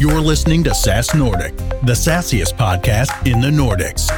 You're listening to SaaS Nordic, the sassiest podcast in the Nordics.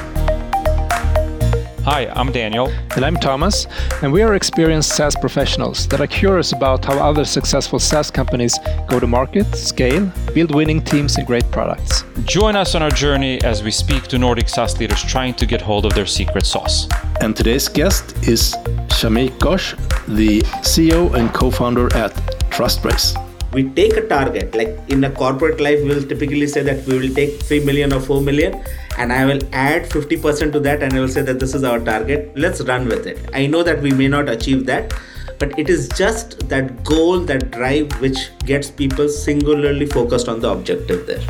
Hi, I'm Daniel. And I'm Thomas, and we are experienced SaaS professionals that are curious about how other successful SaaS companies go to market, scale, build winning teams, and great products. Join us on our journey as we speak to Nordic SaaS leaders trying to get hold of their secret sauce. And today's guest is Shameek Ghosh, the CEO and co founder at Trustrace we take a target like in a corporate life we will typically say that we will take 3 million or 4 million and i will add 50% to that and i will say that this is our target let's run with it i know that we may not achieve that but it is just that goal that drive which gets people singularly focused on the objective there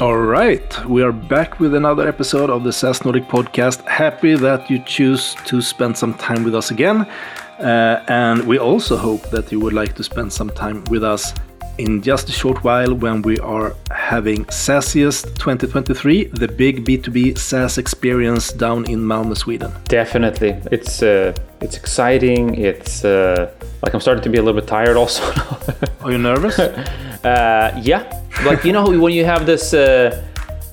All right, we are back with another episode of the SaaS Nordic podcast. Happy that you choose to spend some time with us again. Uh, and we also hope that you would like to spend some time with us in just a short while when we are having SaaSiest 2023, the big B2B SaaS experience down in Malmö, Sweden. Definitely. It's uh, it's exciting. It's uh, like I'm starting to be a little bit tired also. are you nervous? Uh, yeah. Like, you know, when you have this uh,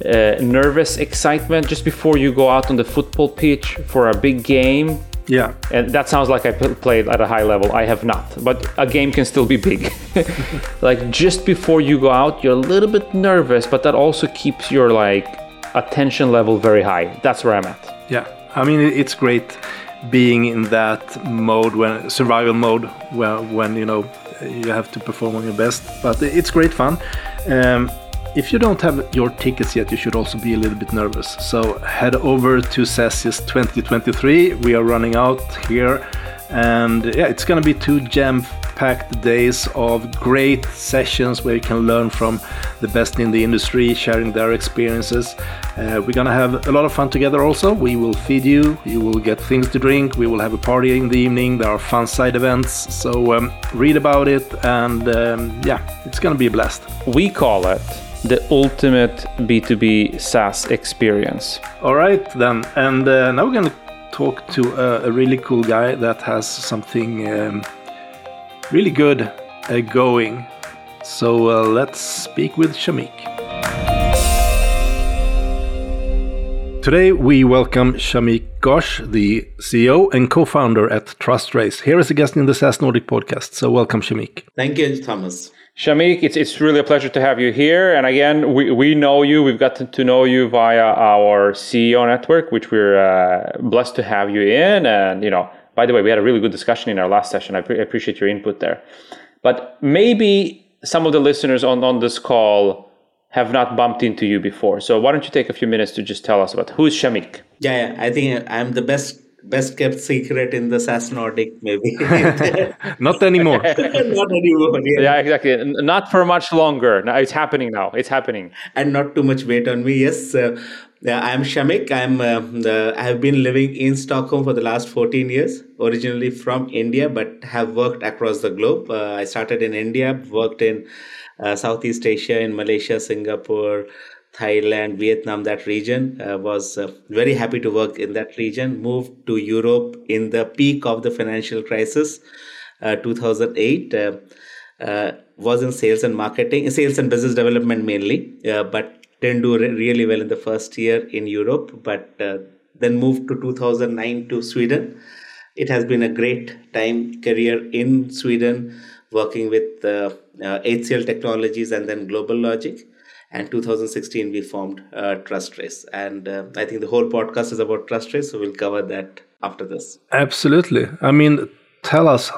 uh, nervous excitement just before you go out on the football pitch for a big game yeah. And that sounds like I played at a high level. I have not. But a game can still be big. like just before you go out, you're a little bit nervous, but that also keeps your like attention level very high. That's where I'm at. Yeah. I mean, it's great being in that mode when survival mode where when you know you have to perform on your best but it's great fun um, if you don't have your tickets yet, you should also be a little bit nervous. So head over to SaaSiest 2023. We are running out here. And yeah, it's going to be two jam packed days of great sessions where you can learn from the best in the industry, sharing their experiences. Uh, we're going to have a lot of fun together also. We will feed you, you will get things to drink, we will have a party in the evening. There are fun side events. So um, read about it, and um, yeah, it's going to be a blast. We call it the ultimate B2B SaaS experience. All right, then. And uh, now we're going to talk to a, a, really cool guy that has something um, really good uh, going. So uh, let's speak with Shameek. Today we welcome Shameek Ghosh, the CEO and co-founder at Trustrace, here as a guest in the SaaS Nordic podcast. So welcome, Shameek. Thank you, Thomas. Shameek, it's, it's really a pleasure to have you here. And again, we, we know you, we've gotten to know you via our CEO network, which we're uh, blessed to have you in. And, you know, by the way, we had a really good discussion in our last session. I pre- appreciate your input there. But maybe some of the listeners on, on this call have not bumped into you before. So why don't you take a few minutes to just tell us about who is Shameek? Yeah, yeah, I think I'm the best best kept secret in the SaaS Nordic, maybe. Not anymore. not anymore. Yeah. yeah. exactly. Not for much longer. Now it's happening now. It's happening. And not too much weight on me. Yes. Uh, I'm Shameek. I'm. Uh, I have been living in Stockholm for the last 14 years. Originally from India, but have worked across the globe. Uh, I started in India, worked in uh, Southeast Asia, in Malaysia, Singapore, Thailand, Vietnam, that region. Uh, was uh, very happy to work in that region. Moved to Europe in the peak of the financial crisis, uh, 2008. Uh, uh, was in sales and marketing, sales and business development mainly, but didn't do re- really well in the first year in Europe. But then moved to 2009 to Sweden. It has been a great time career in Sweden, working with HCL Technologies and then GlobalLogic and 2016 we formed uh, Trustrace and uh, i think the whole podcast is about Trustrace so we'll cover that after this. Absolutely. I mean tell us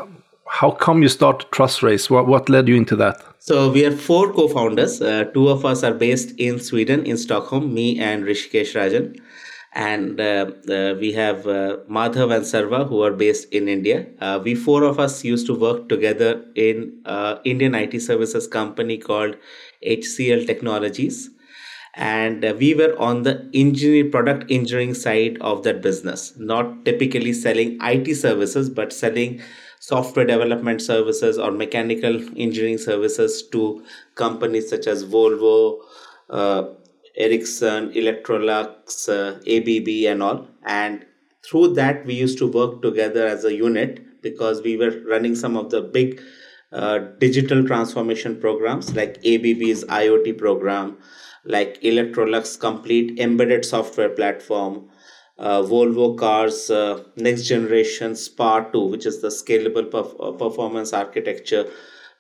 how come you started Trustrace what, what led you into that? So we are four co-founders. Uh, two of us are based in sweden in stockholm me and rishikesh rajan and uh, uh, we have uh, Madhav and Sarva who are based in India. Uh, we four of us used to work together in uh, Indian IT services company called HCL Technologies, and uh, we were on the engineering product engineering side of that business, not typically selling IT services, but selling software development services or mechanical engineering services to companies such as Volvo Ericsson, Electrolux, uh, ABB, and all. And through that, we used to work together as a unit because we were running some of the big uh, digital transformation programs like ABB's IoT program, like Electrolux complete embedded software platform, uh, Volvo Cars uh, next generation SPA 2, which is the scalable perf- uh, performance architecture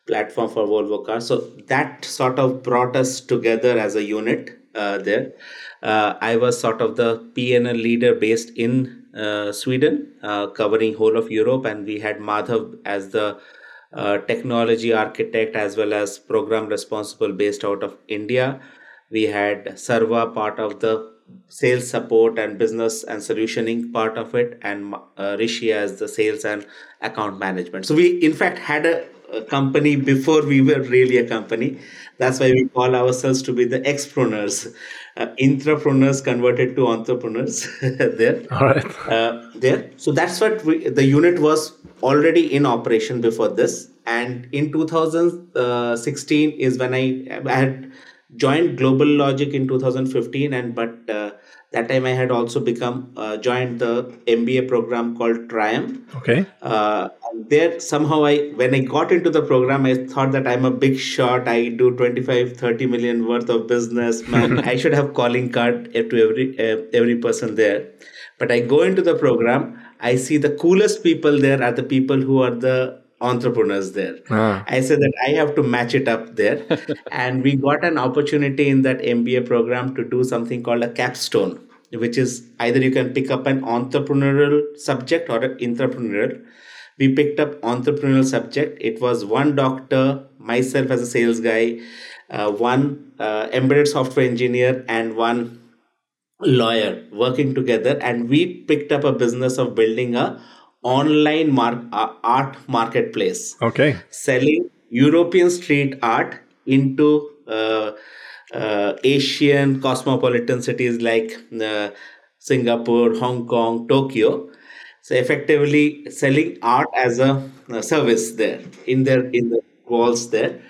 platform for Volvo Cars. So that sort of brought us together as a unit there. Uh, I was sort of the P&L leader based in uh, Sweden, covering whole of Europe, and we had Madhav as the technology architect as well as program responsible based out of India. We had Sarva part of the sales support and business and solutioning part of it and uh, rishi as the sales and account management so we in fact had a, a, company before we were really a company. That's why we call ourselves to be the expreneurs uh, intrapreneurs converted to entrepreneurs there. All right. Uh, there. So that's what we, the unit was already in operation before this. And in 2016 is when i, I had joined GlobalLogic in 2015 and but uh, that time i had also become uh, joined the mba program called TRIUM. Okay. Uh, there somehow i when i got into the program i thought that i'm a big shot. I do 25 30 million worth of business. Man i should have calling card to every uh, every person there. But i go into the program. I see the coolest people there are the people who are the entrepreneurs there. Ah. I said that I have to match it up there. and we got an opportunity in that MBA program to do something called a capstone, which is either you can pick up an entrepreneurial subject or an entrepreneurial. We picked up entrepreneurial subject. It was one doctor, myself as a sales guy, uh, one uh, embedded software engineer, and one lawyer working together. And we picked up a business of building a online mar- uh, art marketplace. Okay. Selling European street art into uh, uh, Asian cosmopolitan cities like uh, Singapore, Hong Kong, Tokyo. So effectively selling art as a, a service there in their in the walls there,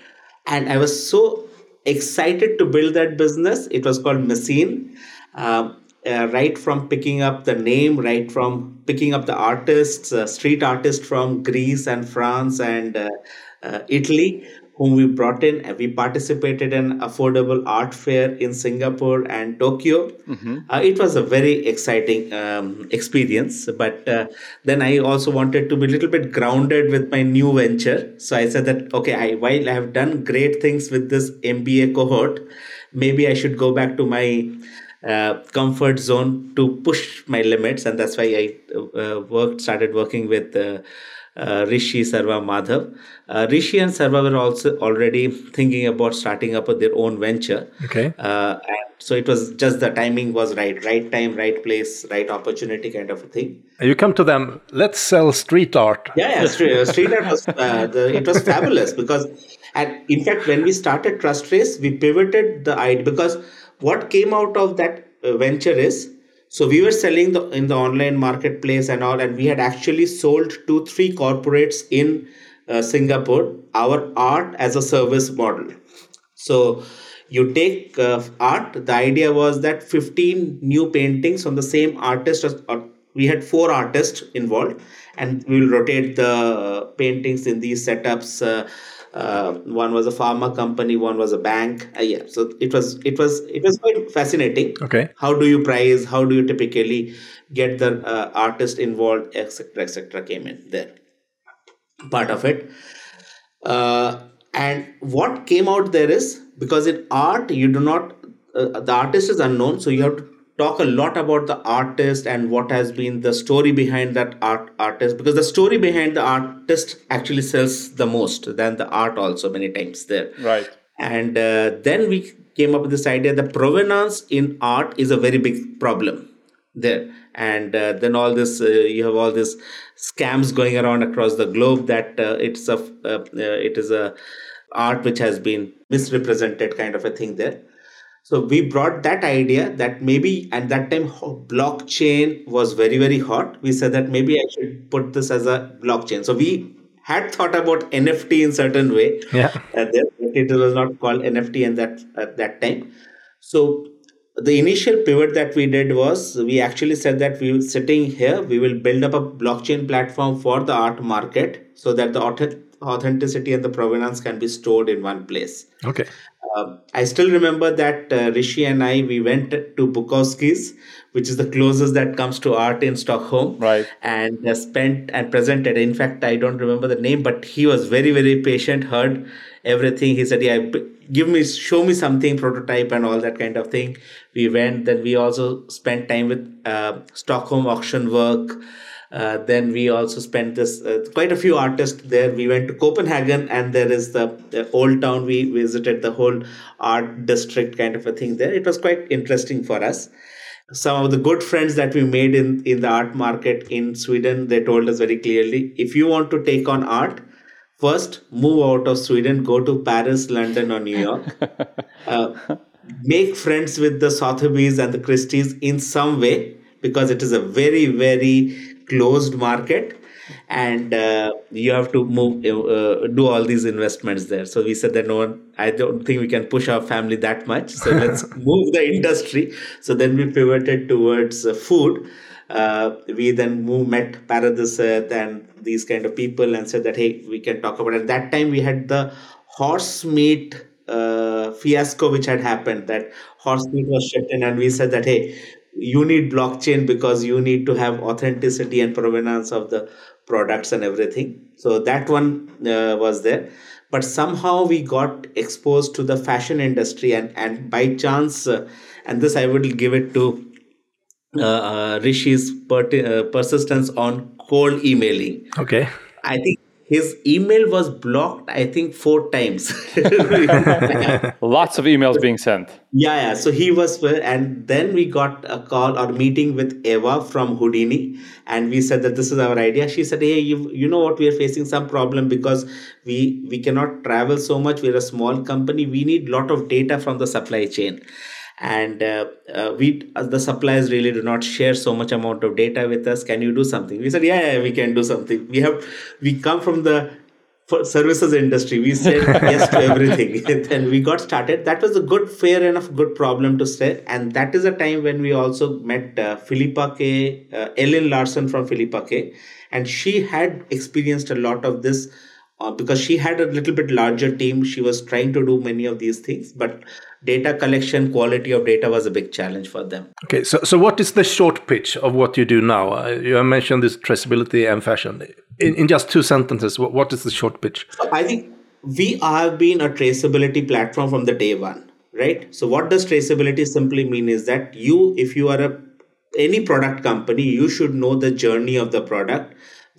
and I was so excited to build that business. It was called Messine. Um, uh, right from picking up the name, right from picking up the artists, uh, street artists from Greece and France and uh, uh Italy, whom we brought in. We participated in affordable art fair in Singapore and Tokyo. Mm-hmm. Uh, it was a very exciting um, experience. But uh, then I also wanted to be a little bit grounded with my new venture. So I said that okay, I, while I have done great things with this MBA cohort, maybe I should go back to my uh, comfort zone to push my limits and that's why i uh, worked started working with uh, uh rishi sarva madhav. Uh, rishi and sarva were also already thinking about starting up their own venture. Okay. And so it was just the timing was right right time right place right opportunity kind of a thing. You come to them let's sell street art. Yeah yeah street, street art was the, it was fabulous because and in fact when we started Trustrace we pivoted the idea because what came out of that uh, venture is so we were selling the, in the online marketplace and all and we had actually sold to three corporates in uh, singapore our art as a service model. So you take uh, art the idea was that 15 new paintings from the same artist or we had four artists involved and we will rotate the paintings in these setups uh, uh, one was a pharma company one was a bank. Uh, yeah. So it was it was it was quite fascinating. Okay. How do you price? How do you typically get the uh, artist involved etc etc came in there. Part of it. Uh, and what came out there is because in art you do not uh, the artist is unknown so you have to talk a lot about the artist and what has been the story behind that art artist because the story behind the artist actually sells the most than the art also many times there. Right. And uh, then we came up with this idea that provenance in art is a very big problem there. And uh, then all this uh, you have all this scams going around across the globe that uh, it's a uh, uh, it is a art which has been misrepresented kind of a thing there so we brought that idea that maybe at that time blockchain was very very hot. We said that maybe I should put this as a blockchain. So we had thought about NFT in certain way. Yeah. Uh, it was not called NFT in that at that time. So the initial pivot that we did was we actually said that we were sitting here we will build up a blockchain platform for the art market so that the authenticity and the provenance can be stored in one place. Okay. Uh, I still remember that uh, Rishi and I we went to Bukowski's, which is the closest that comes to art in Stockholm. Right. And uh, spent and presented. In fact, I don't remember the name, but he was very very patient. Heard everything. He said, "Yeah, give me, show me something, prototype, and all that kind of thing." We went. Then we also spent time with uh, Stockholm auction work. Uh, then we also spent this uh, quite a few artists there. We went to Copenhagen, and there is the, the, old town. We visited the whole art district kind of a thing there. It was quite interesting for us. Some of the good friends that we made in in the art market in Sweden, they told us very clearly, if you want to take on art, first move out of Sweden, go to Paris, London, or New York. uh, make friends with the Sotheby's and the Christie's in some way because it is a very very closed market and uh, you have to move uh, do all these investments there. So we said that no one i don't think we can push our family that much. So let's move the industry. So then we pivoted towards uh, food. Uh, we then moved, met Paradiset and these kind of people and said that hey we can talk about it. at that time we had the horse meat uh, fiasco which had happened that horse meat was shipped in and we said that hey you need blockchain because you need to have authenticity and provenance of the products and everything. So that one uh, was there. But somehow we got exposed to the fashion industry and and by chance uh, and this i would give it to uh, uh rishi's per- uh, persistence on cold emailing. Okay. I think his email was blocked i think four times. Lots of emails being sent. Yeah yeah. So he was and then we got a call or meeting with eva from houdini and we said that this is our idea. She said hey you, you know what? We are facing some problem because we we cannot travel so much. We're a small company. We need lot of data from the supply chain and uh, uh, we uh, the suppliers really do not share so much amount of data with us. Can you do something? We said yeah, yeah we can do something. We have we come from the services industry. We said yes to everything. And we got started. That was a good fair enough good problem to say. And that is a time when we also met uh, Filippa K uh, ellen larson from Filippa K. And she had experienced a lot of this uh, because she had a little bit larger team. She was trying to do many of these things. But data collection quality of data was a big challenge for them. Okay so so what is the short pitch of what you do now? Uh, you mentioned this traceability and fashion. In, in just two sentences what, what is the short pitch? So i think we have been a traceability platform from the day one right? So what does traceability simply mean is that you if you are a any product company you should know the journey of the product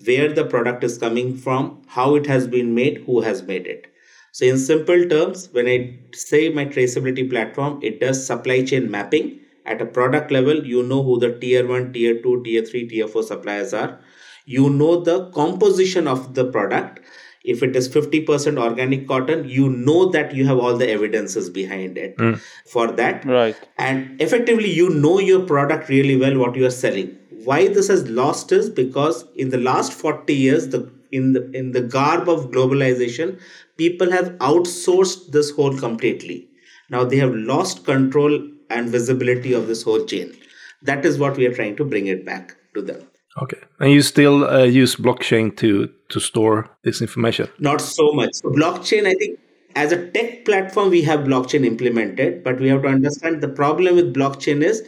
where the product is coming from how it has been made who has made it so, in simple terms, when I say my traceability platform, it does supply chain mapping. At a product level, you know who the tier 1, tier 2, tier 3, tier 4 suppliers are. You know the composition of the product. If it is 50% organic cotton, you know that you have all the evidences behind it mm. for that. Right. And effectively, you know your product really well, what you are selling. Why this has lost is because in the last 40 years, the in the in the garb of globalization people have outsourced this whole completely. Now they have lost control and visibility of this whole chain. That is what we are trying to bring it back to them. Okay. And you still uh, use blockchain to to store this information? Not so much. Blockchain i think as a tech platform we have blockchain implemented but we have to understand the problem with blockchain is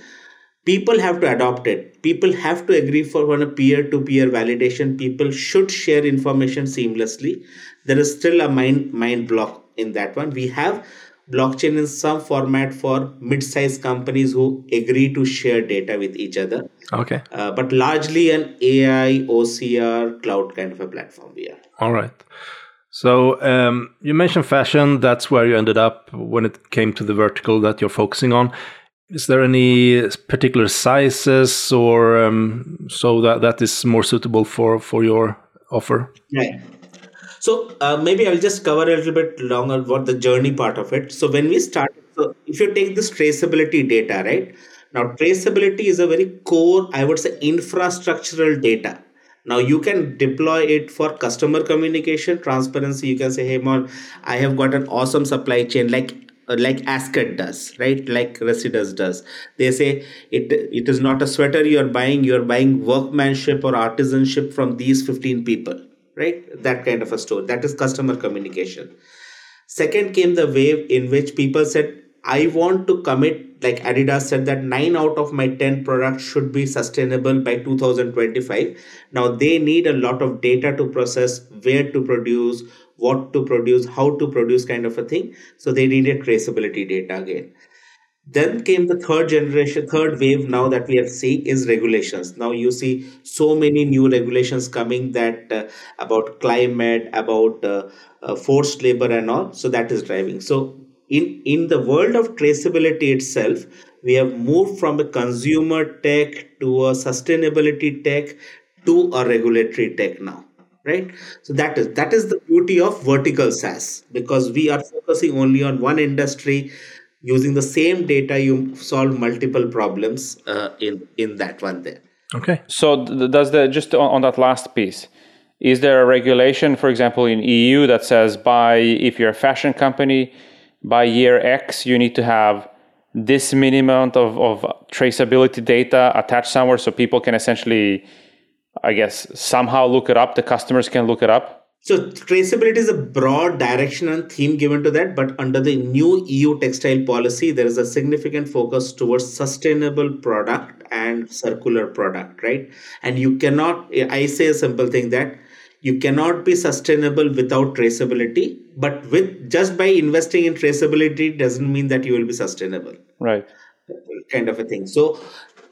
people have to adopt it. People have to agree for a peer-to-peer validation. People should share information seamlessly. There is still a mind mind block in that one. We have blockchain in some format for mid-sized companies who agree to share data with each other. Okay. Uh, but largely an ai ocr cloud kind of a platform we are. All right. So um, you mentioned fashion. That's where you ended up when it came to the vertical that you're focusing on is there any particular sizes or um, so that that is more suitable for for your offer? Yeah. So uh, maybe I'll just cover a little bit longer what the journey part of it. So when we start, so if you take this traceability data, right? Now traceability is a very core, I would say, infrastructural data. Now you can deploy it for customer communication, transparency. You can say, "Hey, Mon, I have got an awesome supply chain." Like Uh, like Asket does, right? Like Residus does. They say it it is not a sweater you're buying, you're buying workmanship or artisanship from these 15 people, right? That kind of a store. That is customer communication. Second came the wave in which people said, I want to commit, like Adidas said, that nine out of my 10 products should be sustainable by 2025. Now they need a lot of data to process, where to produce, what to produce, how to produce, kind of a thing. So they needed traceability data again. Then came the third generation, third wave now that we are seeing is regulations. Now you see so many new regulations coming that uh, about climate, about uh, uh, forced labor and all. So that is driving. So in, in the world of traceability itself, we have moved from a consumer tech to a sustainability tech to a regulatory tech now right? So that is that is the beauty of vertical saas because we are focusing only on one industry using the same data. You solve multiple problems uh, in in that one there. Okay. So does the just on, on, that last piece is there a regulation for example in eu that says by if you're a fashion company by year x you need to have this minimum of, of traceability data attached somewhere so people can essentially i guess somehow look it up the customers can look it up so traceability is a broad direction and theme given to that, but under the new EU textile policy, there is a significant focus towards sustainable product and circular product, right? And you cannot, I say a simple thing that you cannot be sustainable without traceability, but with just by investing in traceability doesn't mean that you will be sustainable. Right. Kind of a thing. So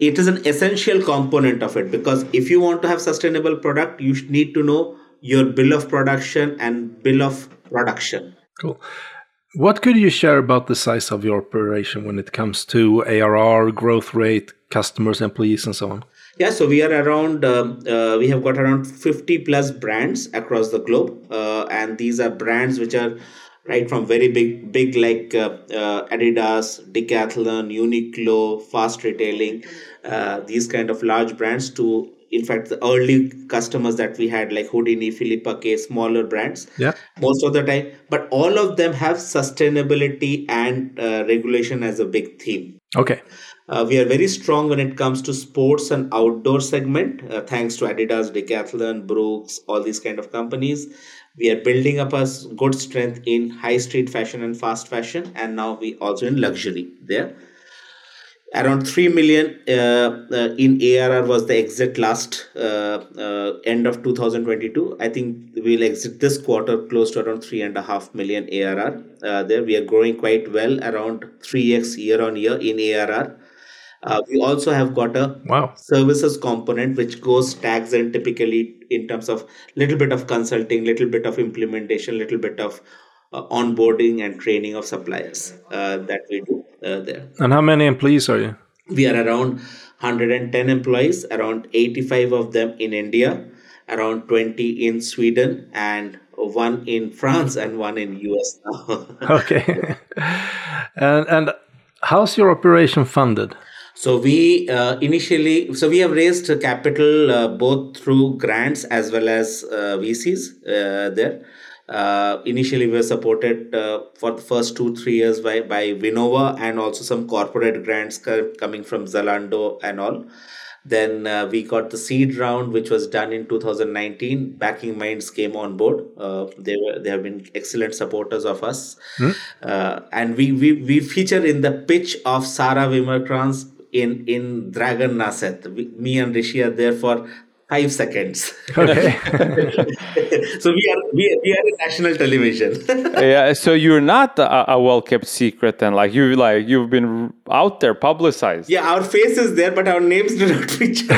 it is an essential component of it because if you want to have sustainable product, you need to know your bill of production and bill of production. Cool. What could you share about the size of your operation when it comes to ARR, growth rate, customers, employees, and so on? Yeah, so we are around, um, uh, we have got around 50 plus brands across the globe. Uh, and these are brands which are right from very big, big like uh, uh Adidas, Decathlon, Uniqlo, Fast Retailing, uh, these kind of large brands to in fact the early customers that we had like houdini Filippa K smaller brands. Yeah. Most of the time but all of them have sustainability and uh, regulation as a big theme. Okay. Uh, we are very strong when it comes to sports and outdoor segment. Uh, thanks to adidas decathlon brooks all these kind of companies we are building up a good strength in high street fashion and fast fashion and now we also in luxury there around 3 million uh, uh, in ARR was the exit last uh, uh, end of 2022. I think we'll exit this quarter close to around 3.5 million ARR. Uh, there we are growing quite well, around 3x year on year in ARR. Uh, we also have got a wow. services component which goes tags in typically in terms of little bit of consulting, little bit of implementation, little bit of onboarding and training of suppliers that we do uh, there. And how many employees are you? We are around 110 employees, around 85 of them in India, around 20 in Sweden, and one in France and one in US now. okay. and and how's your operation funded? So we uh, initially, so we have raised capital uh, both through grants as well as uh, VCs uh, there. Uh, initially, we were supported uh, for the first two three years by by Vinnova and also some corporate grants coming from Zalando and all. Then uh, we got the seed round, which was done in 2019. Backing Minds came on board. Uh, they were they have been excellent supporters of us, hmm? uh, and we, we we feature in the pitch of Sara Wimmercranz in in Draknästet. We, me and Rishi are there for five seconds. Okay. so we are we, are, we are in national television. yeah. So you're not a, a well kept secret, and like you like you've been out there publicized. Yeah, our face is there, but our names do not feature.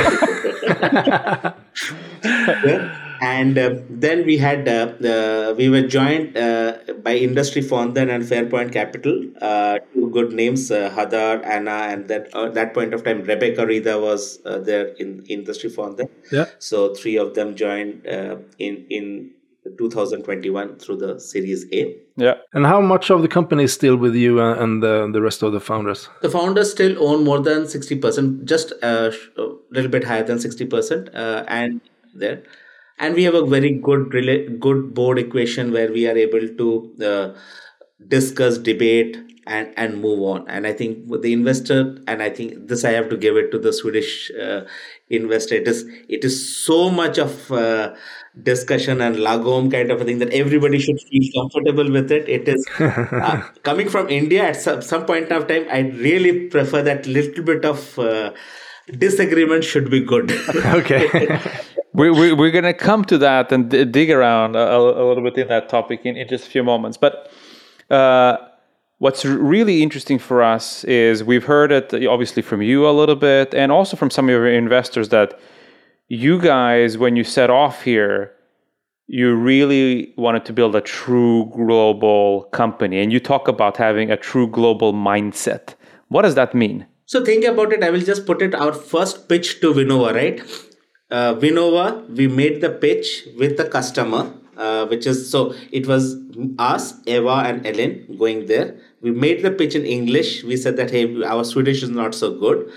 yeah and uh, then we had uh, uh, we were joined uh, by Industrifonden and fairpoint capital uh, two good names uh, hadar anna and that at that point of time rebecca rida was there in Industrifonden. Yeah. So three of them joined in in 2021 through the series a. Yeah. And how much of the company is still with you and the, the rest of the founders? The founders still own more than 60% just a little bit higher than 60% and there and we have a very good good board equation where we are able to uh, discuss, debate, and and move on. And I think the investor, and I think this I have to give it to the Swedish uh, investor. It is it is so much of uh, discussion and lagom kind of a thing that everybody should feel comfortable with it. It is uh, coming from India at some, some point of time. I really prefer that little bit of uh, disagreement should be good. okay. we, we, we're going to come to that and d- dig around a, a, little bit in that topic in, in just a few moments. But uh, what's really interesting for us is we've heard it obviously from you a little bit and also from some of your investors that you guys when you set off here you really wanted to build a true global company. And you talk about having a true global mindset. What does that mean? So think about it. I will just put it our first pitch to Vinnova right uh, Vinnova we made the pitch with the customer uh, which is so it was us eva and ellen going there. We made the pitch in english. We said that hey our swedish is not so good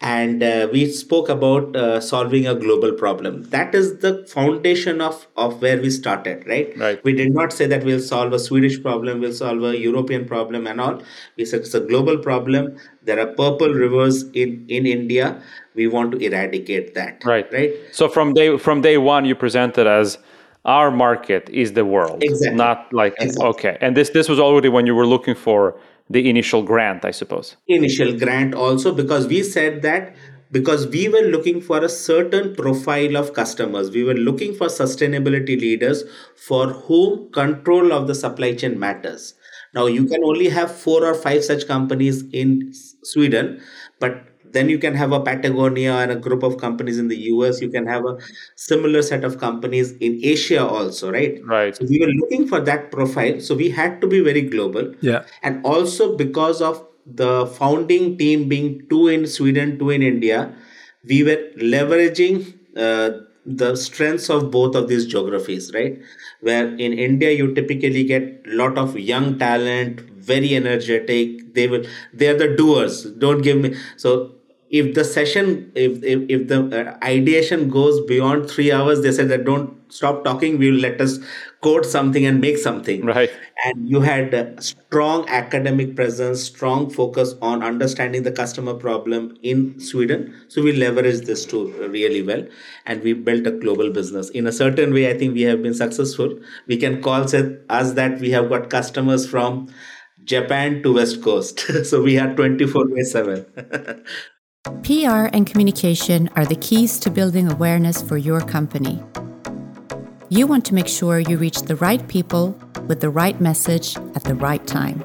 and uh, we spoke about uh, solving a global problem. That is the foundation of of where we started right? Right. We did not say that we'll solve a swedish problem we'll solve a european problem and all. We said it's a global problem. There are purple rivers in in india. We want to eradicate that right. right? So from day from day one you presented as our market is the world exactly. not like exactly. okay. And this this was already when you were looking for the initial grant i suppose. Initial grant also because we said that because we were looking for a certain profile of customers we were looking for sustainability leaders for whom control of the supply chain matters. Now you can only have four or five such companies in sweden but then you can have a patagonia and a group of companies in the us you can have a similar set of companies in asia also right? Right. So we were looking for that profile. So we had to be very global. Yeah. And also because of the founding team being two in sweden two in india we were leveraging uh, the strengths of both of these geographies right? Where in india you typically get a lot of young talent very energetic. They will they are the doers. Don't give me so if the session if if, if the uh, ideation goes beyond three hours they said that don't stop talking we will let us code something and make something. Right. And you had a strong academic presence strong focus on understanding the customer problem in sweden. So we leveraged this tool really well and we built a global business. In a certain way i think we have been successful. We can call us that we have got customers from japan to west coast. So we are 24 by 7 PR and communication are the keys to building awareness for your company. You want to make sure you reach the right people with the right message at the right time.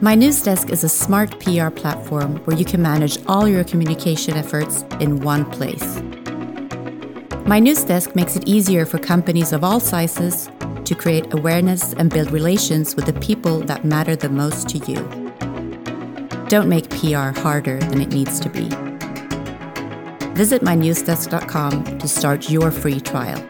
My News Desk is a smart PR platform where you can manage all your communication efforts in one place. My News Desk makes it easier for companies of all sizes to create awareness and build relations with the people that matter the most to you. Don't make PR harder than it needs to be. Visit mynewsdesk.com to start your free trial.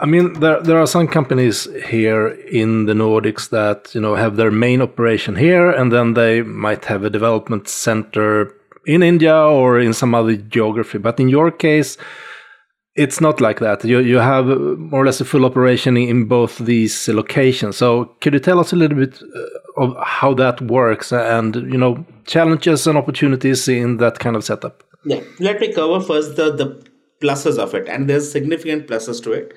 I mean, there there are some companies here in the Nordics that you know have their main operation here, and then they might have a development center in India or in some other geography. But in your case, it's not like that. You you have more or less a full operation in both these locations. So could you tell us a little bit uh, of how that works and you know challenges and opportunities in that kind of setup? Yeah, let me cover first the the pluses of it, and there's significant pluses to it.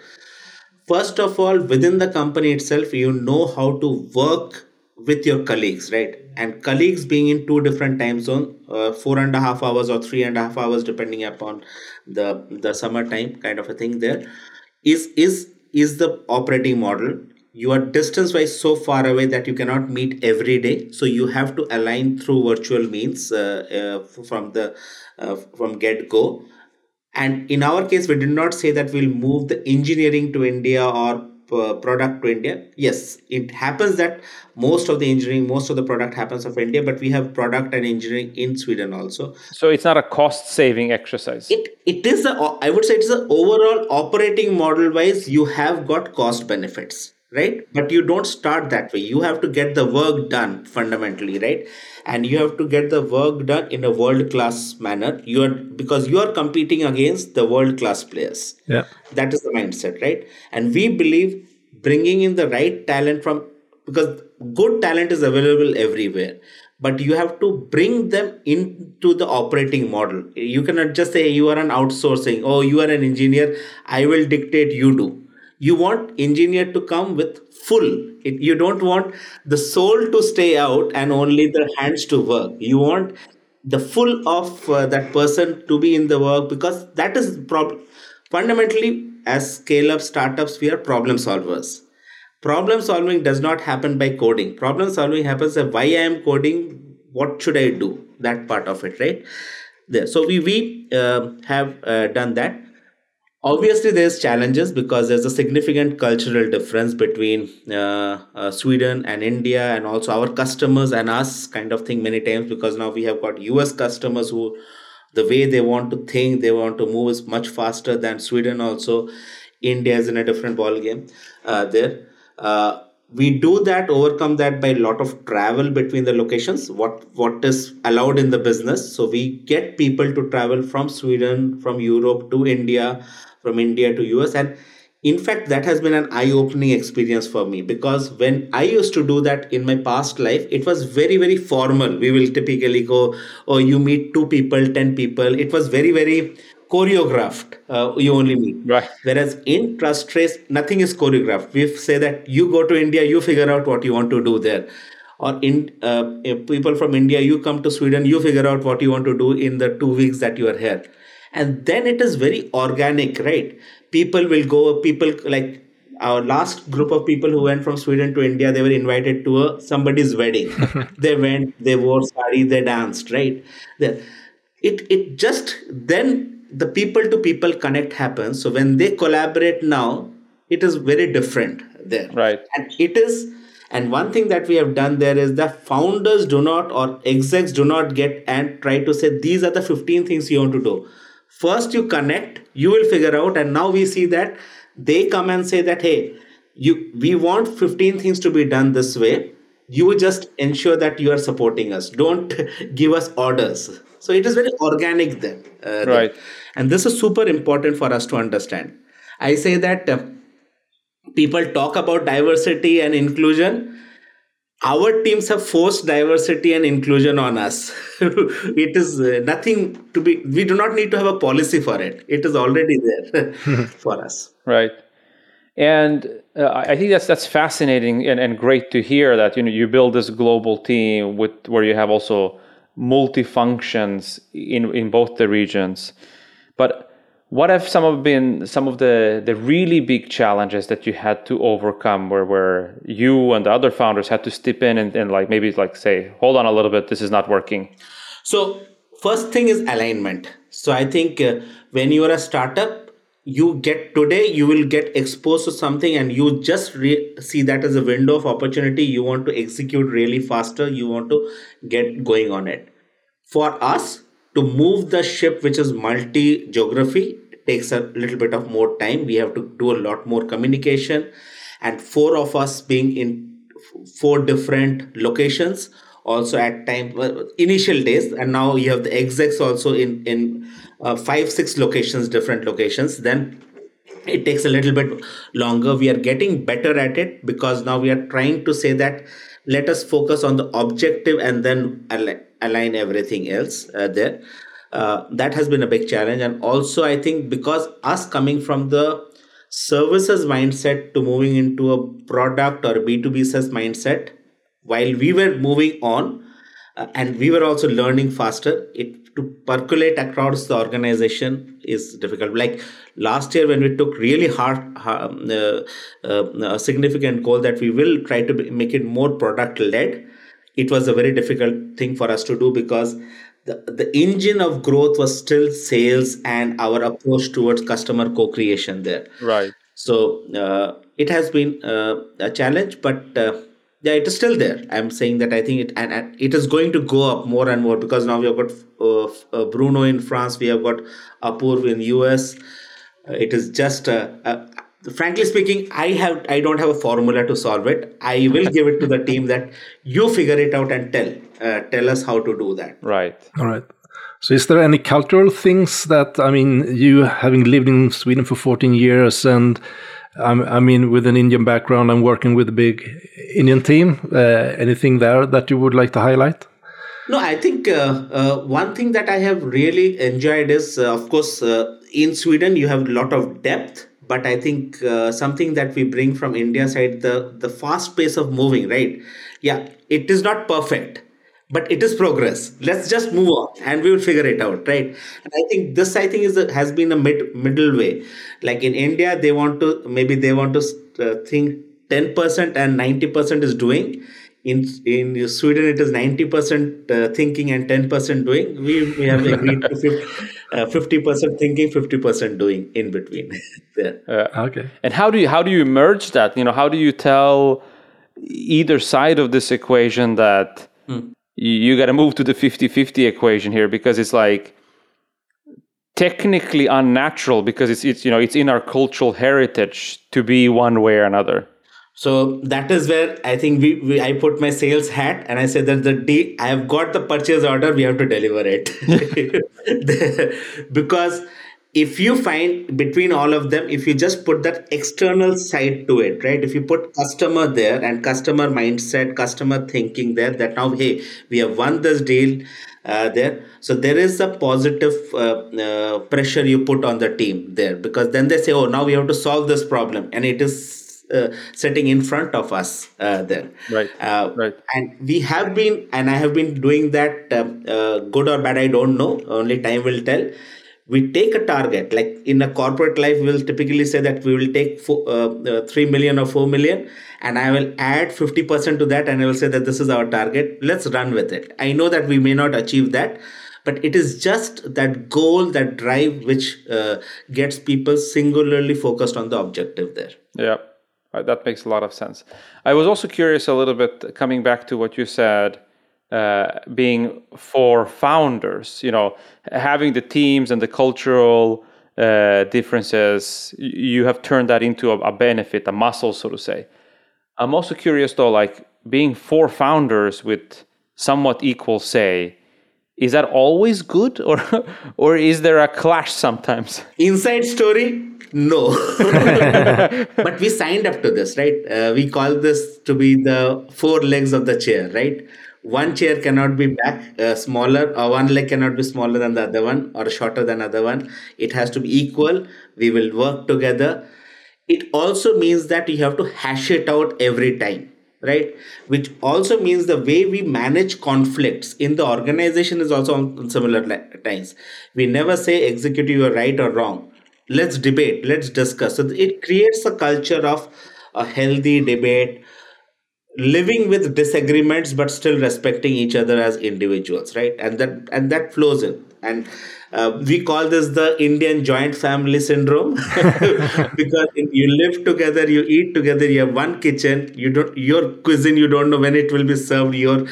First of all, within the company itself, you know how to work with your colleagues, right? And colleagues being in two different time zones, uh, four and a half hours or three and a half hours, depending upon the the summer time kind of a thing. There is is is the operating model. You are distance wise so far away that you cannot meet every day, so you have to align through virtual means uh, uh, from the uh, from get go. And in our case, we did not say that we'll move the engineering to India or uh, product to India. Yes, it happens that most of the engineering, most of the product happens of India, but we have product and engineering in Sweden also. So it's not a cost saving exercise. It it is a I would say it's a overall operating model wise you have got cost benefits right? But you don't start that way. You have to get the work done fundamentally right? And you have to get the work done in a world class manner. You are because you are competing against the world class players. Yeah. That is the mindset right? And we believe bringing in the right talent from because good talent is available everywhere but you have to bring them into the operating model. You cannot just say you are an outsourcing oh you are an engineer i will dictate you do you want engineer to come with full. It, you don't want the soul to stay out and only the hands to work. You want the full of uh, that person to be in the work because that is problem. Fundamentally as scale up startups we are problem solvers. Problem solving does not happen by coding. Problem solving happens by why i am coding what should i do? That part of it right? There. So we we uh, have uh, done that obviously there's challenges because there's a significant cultural difference between uh, uh, sweden and india and also our customers and us kind of thing many times because now we have got us customers who the way they want to think they want to move is much faster than sweden also. India is in a different ball game uh, there. Uh, we do that overcome that by a lot of travel between the locations what what is allowed in the business. So we get people to travel from sweden from europe to india from india to us and in fact that has been an eye opening experience for me because when i used to do that in my past life it was very very formal. We will typically go oh you meet two people 10 people. It was very very choreographed uh, you only meet. Right. Whereas in Trustrace nothing is choreographed. We say that you go to india you figure out what you want to do there. Or in uh, people from india you come to sweden you figure out what you want to do in the two weeks that you are here and then it is very organic right? People will go people like our last group of people who went from sweden to india they were invited to a somebody's wedding. They went they wore sari they danced right? They, it it just then the people to people connect happens. So when they collaborate now it is very different there. Right. And it is and one thing that we have done there is the founders do not or execs do not get and try to say these are the 15 things you want to do first you connect you will figure out and now we see that they come and say that hey you we want 15 things to be done this way you just ensure that you are supporting us don't give us orders so it is very organic then uh, right then. And this is super important for us to understand. I say that uh, people talk about diversity and inclusion. Our teams have forced diversity and inclusion on us. it is uh, nothing to be, we do not need to have a policy for it. It is already there for us. Right. And uh, I think that's that's fascinating and, and great to hear that you know you build this global team with where you have also multi functions in in both the regions. But what have some of been some of the the really big challenges that you had to overcome where where you and the other founders had to step in and, and like maybe like say hold on a little bit this is not working so first thing is alignment. So i think uh, when you are a startup you get today you will get exposed to something and you just re- see that as a window of opportunity. You want to execute really faster. You want to get going on it. For us to move the ship which is multi geography takes a little bit of more time. We have to do a lot more communication. And four of us being in four different locations also at time initial days. And now you have the execs also in in uh, five six locations different locations. Then it takes a little bit longer. We are getting better at it because now we are trying to say that let us focus on the objective and then align everything else uh, there uh, that has been a big challenge. And also i think because us coming from the services mindset to moving into a product or b2b SaaS mindset while we were moving on uh, and we were also learning faster it to percolate across the organization is difficult. Like last year when we took really hard um, uh, uh, significant goal that we will try to make it more product led it was a very difficult thing for us to do because the, the engine of growth was still sales and our approach towards customer co-creation there. Right. So uh, it has been uh, a challenge but uh, yeah it is still there. I'm saying that i think it and, and it is going to go up more and more because now we have got uh, uh, bruno in france we have got apurv in us uh, it is just frankly speaking i have i don't have a formula to solve it i will give it to the team that you figure it out and tell uh, tell us how to do that right all right so is there any cultural things that i mean you having lived in sweden for 14 years and I'm, I mean, with an Indian background, I'm working with a big Indian team. Uh, anything there that you would like to highlight? No, I think uh, uh, one thing that I have really enjoyed is, uh, of course, uh, in Sweden you have a lot of depth, but I think uh, something that we bring from India side the the fast pace of moving, right? Yeah, it is not perfect, but it is progress. Let's just move on, and we will figure it out, right? And I think this, I think, is a, has been a mid middle way. Like in India, they want to maybe they want to uh, think ten percent and ninety percent is doing in in Sweden it is 90% uh, thinking and 10% doing. We, we have agreed to 50, uh, percent thinking 50% doing in between. There. Uh, okay. and how do you how do you merge that? You know how do you tell either side of this equation that hmm. you, you got to move to the 50-50 equation here? Because it's like technically unnatural because it's it's you know it's in our cultural heritage to be one way or another so that is where I think we, we I put my sales hat and I said that the day I have got the purchase order, we have to deliver it. because if you find between all of them, if you just put that external side to it, right? If you put customer there and customer mindset, customer thinking there, that now, hey, we have won this deal uh, there. So there is a positive uh, uh, pressure you put on the team there because then they say, oh, now we have to solve this problem. And it is sitting in front of us uh, there. Right. Uh, right. And we have been, and I have been doing that, uh, good or bad, I don't know. Only time will tell. We take a target, like in a corporate life, we'll typically say that we will take four, uh, uh, 3 million or 4 million, and I will add 50% to that, and I will say that this is our target. Let's run with it. I know that we may not achieve that, but it is just that goal that drive which uh, gets people singularly focused on the objective there yeah That makes a lot of sense. I was also curious a little bit coming back to what you said, uh, being four founders, you know, having the teams and the cultural uh, differences, you have turned that into a, a, benefit, a muscle, so to say. I'm also curious though, like being four founders with somewhat equal say, is that always good or or is there a clash sometimes? Inside story, no. but we signed up to this, right? Uh, we call this to be the four legs of the chair, right? One chair cannot be back uh, smaller, or one leg cannot be smaller than the other one, or shorter than other one. It has to be equal. We will work together. It also means that you have to hash it out every time right? Which also means the way we manage conflicts in the organization is also on similar times we never say executive you're right or wrong. Let's debate let's discuss. So it creates a culture of a healthy debate living with disagreements but still respecting each other as individuals right? And that and that flows in. And uh, we call this the indian joint family syndrome. Because you live together you eat together you have one kitchen you don't your cuisine you don't know when it will be served your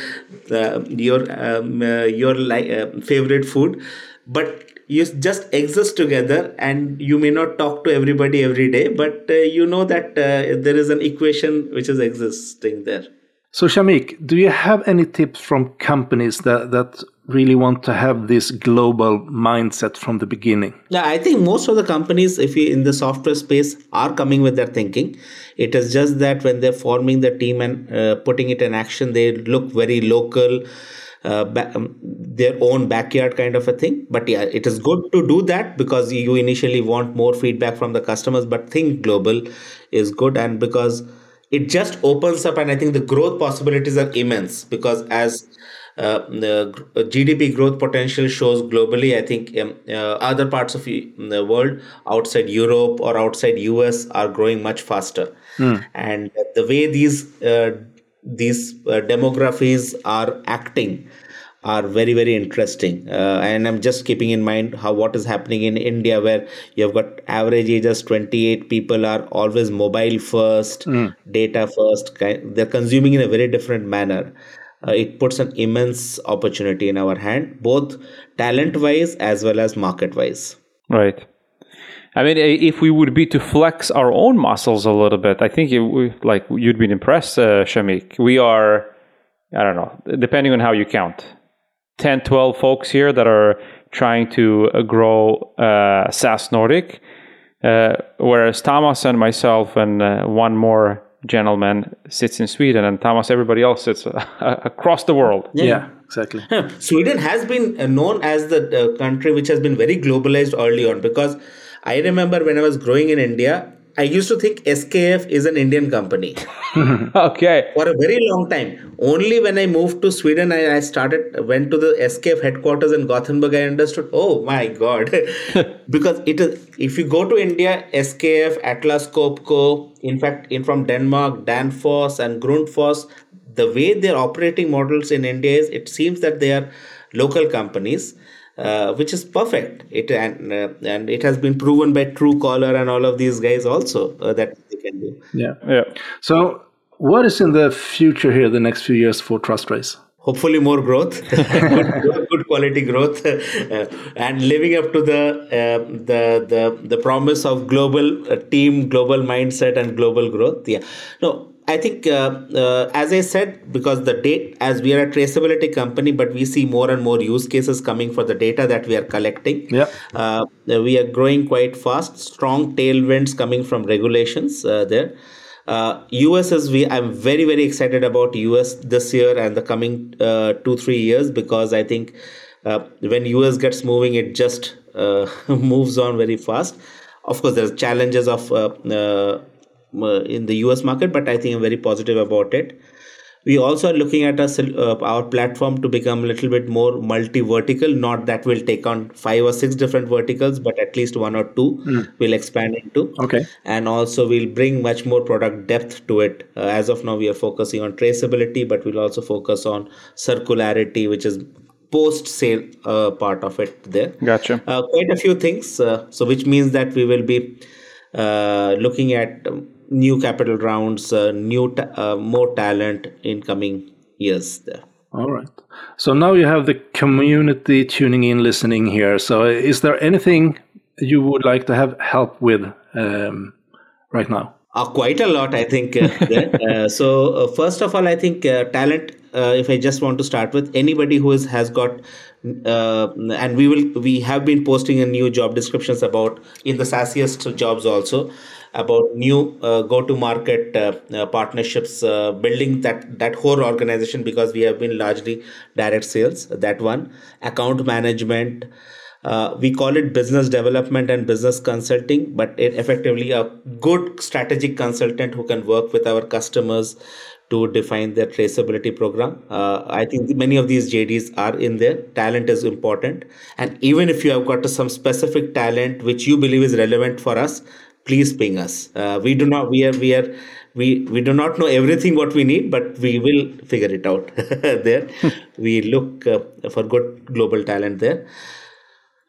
uh, your um, uh, your like uh, favorite food. But you just exist together and you may not talk to everybody every day but uh, you know that uh, there is an equation which is existing there so Shameek do you have any tips from companies that that really want to have this global mindset from the beginning? Yeah i think most of the companies if you in the software space are coming with their thinking. It is just that when they're forming the team and uh, putting it in action they look very local uh, ba- um, their own backyard kind of a thing. But yeah it is good to do that because you initially want more feedback from the customers but think global is good. And because it just opens up and i think the growth possibilities are immense because as uh, the GDP growth potential shows globally. I think um, uh, other parts of the world outside Europe or outside US are growing much faster. Mm. And the way these uh, these uh, demographies are acting are very very interesting. Uh, and i'm just keeping in mind how what is happening in india where you have got average ages 28 people are always mobile first mm. data first they're consuming in a very different manner. Uh, it puts an immense opportunity in our hand both talent wise as well as market wise right. I mean, if we would be to flex our own muscles a little bit, I think it, like you'd be impressed, uh, Shameek. We are, I don't know, depending on how you count, 10, 12 folks here that are trying to uh, grow uh, SaaS Nordic. Uh, whereas Thomas and myself and uh, one more gentleman sits in Sweden, and Thomas, everybody else sits uh, across the world. Yeah, exactly. Sweden has been uh, known as the uh, country which has been very globalized early on because I remember when I was growing in India, I used to think SKF is an Indian company Okay. for a very long time. Only when I moved to Sweden, I, I started went to the SKF headquarters in Gothenburg. I understood. Oh my god! because it is if you go to India, SKF, Atlas Copco, in fact, in from Denmark, Danfoss and Grundfos, the way their operating models in India is, it seems that they are local companies. Uh, which is perfect. It and uh, and it has been proven by Truecaller and all of these guys also uh, that they can do. Yeah. Yeah. So, what is in the future here, the next few years for Trustrace? hopefully more growth good, good quality growth uh, and living up to the uh, the the the promise of global uh, team global mindset and global growth yeah no I think, uh, uh, as I said, because the date, as we are a traceability company, but we see more and more use cases coming for the data that we are collecting. Yeah. Uh, we are growing quite fast. Strong tailwinds coming from regulations uh, there. Uh, US is we. I'm very very excited about US this year and the coming uh, two three years because I think uh, when US gets moving, it just uh, moves on very fast. Of course, there's challenges of uh, uh, uh, in the US market, but I think I'm very positive about it. We also are looking at us, uh, our platform to become a little bit more multi-vertical. Not that we'll take on five or six different verticals, but at least one or two we'll expand into. Okay. And also we'll bring much more product depth to it. Uh, as of now, we are focusing on traceability, but we'll also focus on circularity, which is post-sale uh, part of it there Gotcha. uh, quite a few things. Uh, so, which means that we will be uh, looking at um, new capital rounds, uh, new ta- uh, more talent in coming years. There. All right. So now you have the community tuning in, listening here. So is there anything you would like to have help with um, right now? Uh, quite a lot, I think. Uh. Uh, so, uh, first of all, I think uh, talent. Uh, if I just want to start with anybody who is, has got, uh, and we will, we have been posting in new job descriptions about in the SaaSiest jobs also about new uh, go-to-market uh, uh, partnerships, building that that whole organization because we have been largely direct sales. That one, account management. Uh, we call it business development and business consulting, but it effectively a good strategic consultant who can work with our customers to define their traceability program. Uh, I think many of these JDs are in there. Talent is important, and even if you have got some specific talent which you believe is relevant for us, please ping us. Uh, we do not. We are. We are. We, we do not know everything what we need, but we will figure it out there. we look uh, for good global talent there.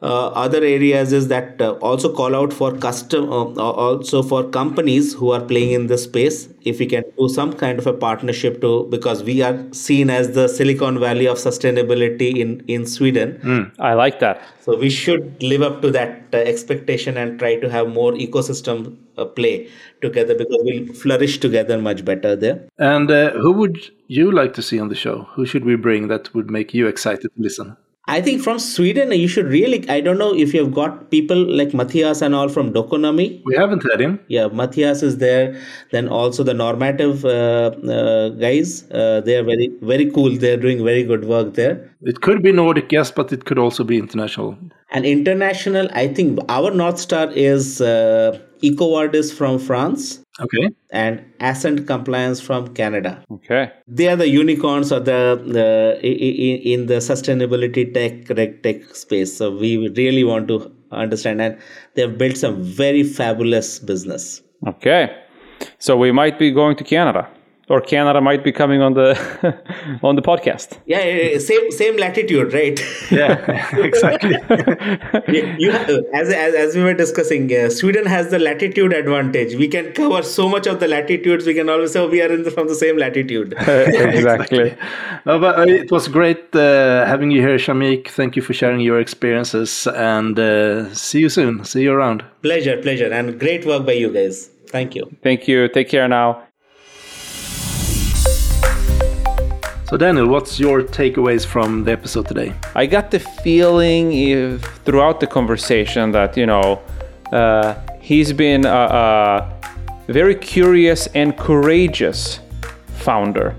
Uh, other areas is that uh, also call out for custom uh, also for companies who are playing in this space if we can do some kind of a partnership to because we are seen as the silicon valley of sustainability in in sweden I like that. so we should live up to that uh, expectation and try to have more ecosystem uh, play together because we'll flourish together much better there And uh, who would you like to see on the show? Who should we bring that would make you excited to listen? I think from Sweden, you should really. I don't know if you've got people like Matthias and all from Doconomy. We haven't had him. Yeah, Matthias is there. Then also the normative uh, uh, guys. Uh, they are very, very cool. They're doing very good work there. It could be Nordic, yes, but it could also be international. And international, I think our North Star is EcoVadis from France Okay. and Assent Compliance from Canada. Okay. They are the unicorns of the, the i- i- in the sustainability tech reg tech space. So we really want to understand, and they have built some very fabulous business. Okay. So we might be going to Canada, or Canada might be coming on the on the podcast. Yeah, eh, eh, same same latitude, right? Yeah, exactly. you, you have, as, as as we were discussing, uh, Sweden has the latitude advantage. We can cover so much of the latitudes. We can always say oh, we are in the, from the same latitude. exactly. no, but uh, it was great uh, having you here, Shameek. Thank you for sharing your experiences, and uh, see you soon. See you around. pleasure, pleasure, and great work by you guys. Thank you. Thank you. Take care now. So, Daniel, what's your takeaways from the episode today? I got the feeling if, throughout the conversation that you know uh, he's been a, a very curious and courageous founder.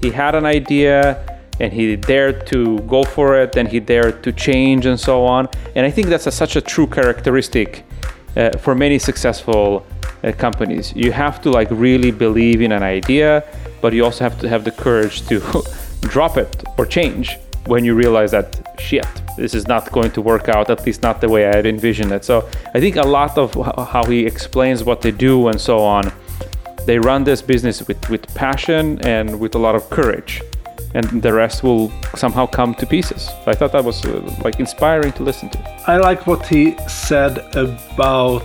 He had an idea and he dared to go for it and he dared to change and so on. And I think that's a, such a true characteristic uh, for many successful uh, companies. You have to like really believe in an idea, but you also have to have the courage to drop it or change when you realize that shit, this is not going to work out, at least not the way I had envisioned it. So I think a lot of how he explains what they do and so on, they run this business with, with passion and with a lot of courage. And the rest will somehow come to pieces. I thought that was uh, like inspiring to listen to. I like what he said about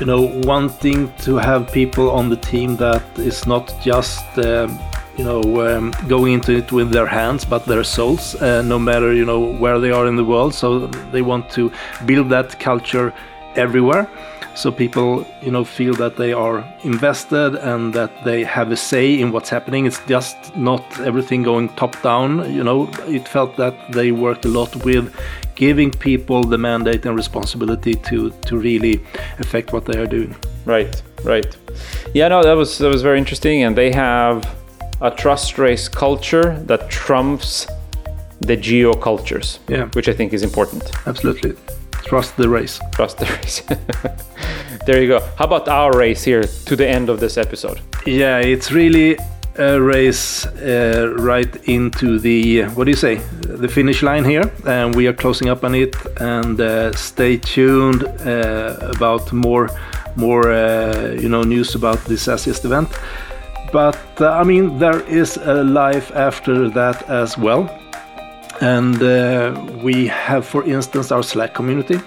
you know wanting to have people on the team that is not just um, you know um, going into it with their hands but their souls uh, no matter you know where they are in the world so they want to build that culture everywhere so people you know feel that they are invested and that they have a say in what's happening. It's just not everything going top down you know. It felt that they worked a lot with giving people the mandate and responsibility to to really affect what they are doing. Right right. Yeah no that was that was very interesting. And they have a Trustrace culture that trumps the geo cultures yeah. which i think is important. Absolutely trust the race. Trust the race. There you go. How about our race here to the end of this episode? Yeah it's really a race uh, right into the what do you say the finish line here. And we are closing up on it. And uh, stay tuned uh, about more more uh, you know news about this SaaSiest event. But uh, I mean, there is a life after that as well. And uh, we have, for instance, our Slack community.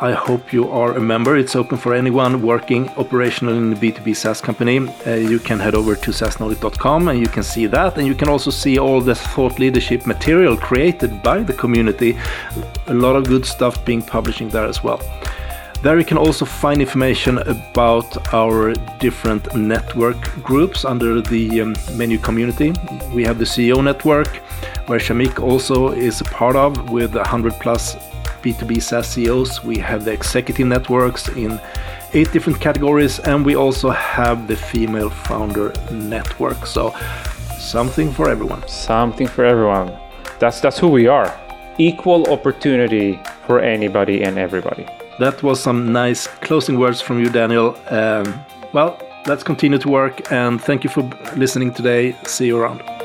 I hope you are a member. It's open for anyone working operational in a B2B SaaS company. Uh, you can head over to saasnordic.com and you can see that. And you can also see all the thought leadership material created by the community. A lot of good stuff being published there as well. There you can also find information about our different network groups under the um, menu community. We have the CEO network, where Shameek also is a part of with 100 plus B2B SaaS CEOs. We have the executive networks in eight different categories, and we also have the female founder network. So something for everyone. Something for everyone. That's that's who we are. Equal opportunity for anybody and everybody. That was some nice closing words from you, Daniel. Um, well, let's continue to work and thank you for listening today. See you around.